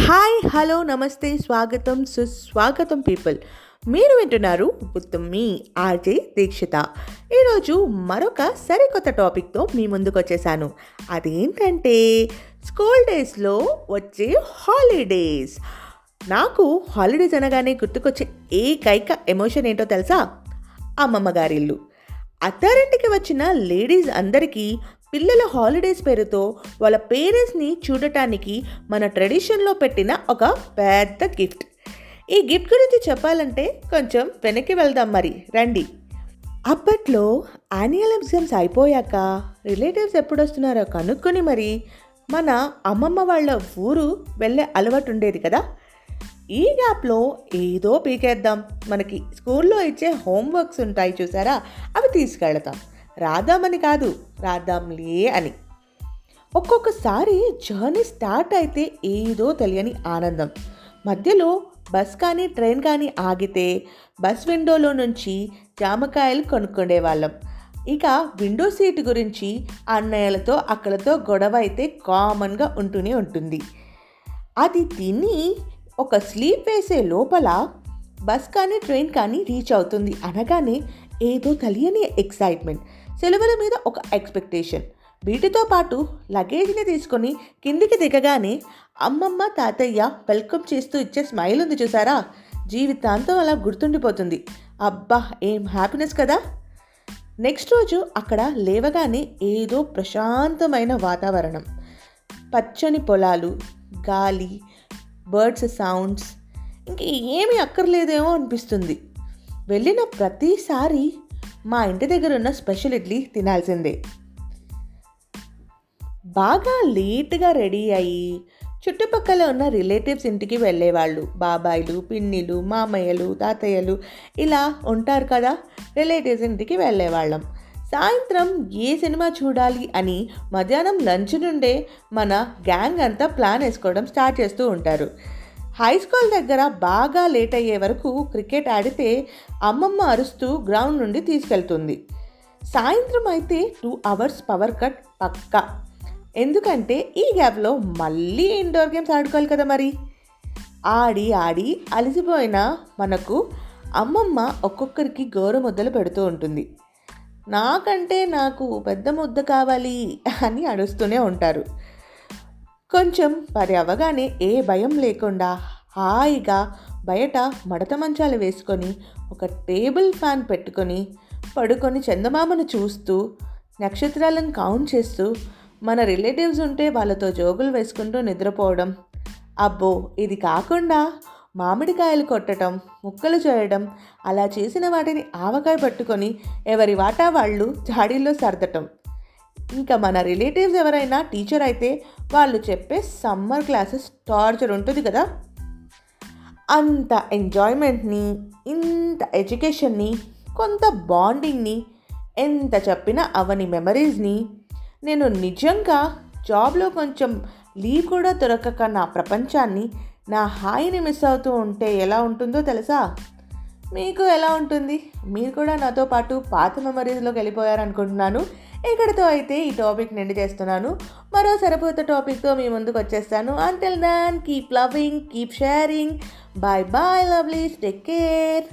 Hi hello నమస్తే స్వాగతం సుస్వాగతం పీపుల్. మీరు వింటున్నారు ఉత్తమ్ మీ ఆర్జే దీక్షిత. ఈరోజు మరొక సరికొత్త టాపిక్తో మీ ముందుకు వచ్చేసాను. అదేంటంటే స్కూల్ డేస్లో వచ్చే హాలిడేస్. నాకు హాలిడేస్ అనగానే గుర్తుకొచ్చే ఏకైక ఎమోషన్ ఏంటో తెలుసా? అమ్మమ్మ గారిల్లు. అత్తారింటికి వచ్చిన లేడీస్ అందరికీ పిల్లల హాలిడేస్ పేరుతో వాళ్ళ పేరెంట్స్ని చూడటానికి మన ట్రెడిషన్లో పెట్టిన ఒక పెద్ద గిఫ్ట్. ఈ గిఫ్ట్ గురించి చెప్పాలంటే కొంచెం వెనక్కి వెళ్దాం మరి. రండి. అప్పట్లో యాన్యువల్ ఎగ్జామ్స్ అయిపోయాక రిలేటివ్స్ ఎప్పుడు వస్తున్నారో కనుక్కొని మరి మన అమ్మమ్మ వాళ్ళ ఊరు వెళ్ళే అలవాటు ఉండేది కదా. ఈ గ్యాప్లో ఏదో పీకేద్దాం. మనకి స్కూల్లో ఇచ్చే హోంవర్క్స్ ఉంటాయి చూసారా? అవి తీసుకెళ్తాం. రాద్దామని కాదు రాద్దాంలే అని. ఒక్కొక్కసారి జర్నీ స్టార్ట్ అయితే ఏదో తెలియని ఆనందం. మధ్యలో బస్ కానీ ట్రైన్ కానీ ఆగితే బస్ విండోలో నుంచి జామకాయలు కొనుక్కునే వాళ్ళం ఇక విండో సీటు గురించి అన్నయ్యలతో అక్కలతో గొడవ అయితే కామన్గా ఉంటూనే ఉంటుంది. అది తిని ఒక స్లీప్ వేసే లోపల బస్ కానీ ట్రైన్ కానీ రీచ్ అవుతుంది అనగానే ఏదో తెలియని ఎక్సైట్మెంట్. సెలవుల మీద ఒక ఎక్స్పెక్టేషన్ వీటితో పాటు లగేజ్ని తీసుకొని కిందికి దిగగానే అమ్మమ్మ తాతయ్య వెల్కమ్ చేస్తూ ఇచ్చే స్మైల్ ఉంది చూసారా? జీవితాంతం అలా గుర్తుండిపోతుంది. అబ్బా ఏం హ్యాపీనెస్ కదా? నెక్స్ట్ రోజు అక్కడ లేవగానే ఏదో ప్రశాంతమైన వాతావరణం. పచ్చని పొలాలు గాలి బర్డ్స్ సౌండ్స్ ఇంక ఏమీ అక్కర్లేదేమో అనిపిస్తుంది. వెళ్ళిన ప్రతిసారి మా ఇంటి దగ్గర ఉన్న స్పెషల్ ఇడ్లీ తినాల్సిందే. బాగా లేట్గా రెడీ అయ్యి చుట్టుపక్కల ఉన్న రిలేటివ్స్ ఇంటికి వెళ్ళేవాళ్ళు. బాబాయిలు పిన్నిలు మామయ్యలు తాతయ్యలు ఇలా ఉంటారు కదా రిలేటివ్స్ ఇంటికి వెళ్ళేవాళ్ళం. సాయంత్రం ఏ సినిమా చూడాలి అని మధ్యాహ్నం లంచ్ నుండే మన గ్యాంగ్ అంతా ప్లాన్ వేసుకోవడం స్టార్ట్ చేస్తూ ఉంటారు. హై స్కూల్ దగ్గర బాగా లేట్ అయ్యే వరకు క్రికెట్ ఆడితే అమ్మమ్మ అరుస్తూ గ్రౌండ్ నుండి తీసుకెళ్తుంది. సాయంత్రం అయితే టూ అవర్స్ పవర్ కట్ పక్కా. ఎందుకంటే ఈ గ్యాప్లో మళ్ళీ ఇండోర్ గేమ్స్ ఆడుకోవాలి కదా మరి. ఆడి ఆడి అలసిపోయిన మనకు అమ్మమ్మ ఒక్కొక్కరికి గౌరవ ముద్దలు పెడుతూ ఉంటుంది. నాకంటే నాకు పెద్ద ముద్ద కావాలి అని అడుస్తూనే ఉంటారు. కొంచెం పరి అవగానే ఏ భయం లేకుండా హాయిగా బయట మడత మంచాలు వేసుకొని ఒక టేబుల్ ఫ్యాన్ పెట్టుకొని పడుకొని చందమామను చూస్తూ నక్షత్రాలను కౌంట్ చేస్తూ మన రిలేటివ్స్ ఉంటే వాళ్ళతో జోగులు వేసుకుంటూ నిద్రపోవడం. అబ్బో ఇది కాకుండా మామిడికాయలు కొట్టడం ముక్కలు చేయడం అలా చేసిన వాటిని ఆవకాయ పట్టుకొని ఎవరి వాటా వాళ్ళు జాడీల్లో సర్దటం. ఇంకా మన రిలేటివ్స్ ఎవరైనా టీచర్ అయితే వాళ్ళు చెప్పే సమ్మర్ క్లాసెస్ టార్చర్ ఉంటుంది కదా. అంత ఎంజాయ్మెంట్ని ఇంత ఎడ్యుకేషన్ని కొంత బాండింగ్ని ఎంత చెప్పినా అవని మెమరీస్ని నేను నిజంగా జాబ్లో కొంచెం లీవ్ కూడా దొరకక నా ప్రపంచాన్ని నా హాయిని మిస్ అవుతూ ఉంటే ఎలా ఉంటుందో తెలుసా? మీకు ఎలా ఉంటుంది? మీరు కూడా నాతో పాటు పాత మెమరీస్లోకి వెళ్ళిపోయారనుకుంటున్నాను. ఇక్కడితో అయితే ఈ టాపిక్ నిండి చేస్తున్నాను. మరో సరిపోత టాపిక్తో మీ ముందుకు వచ్చేస్తాను. Until then keep loving keep sharing bye bye lovelies take care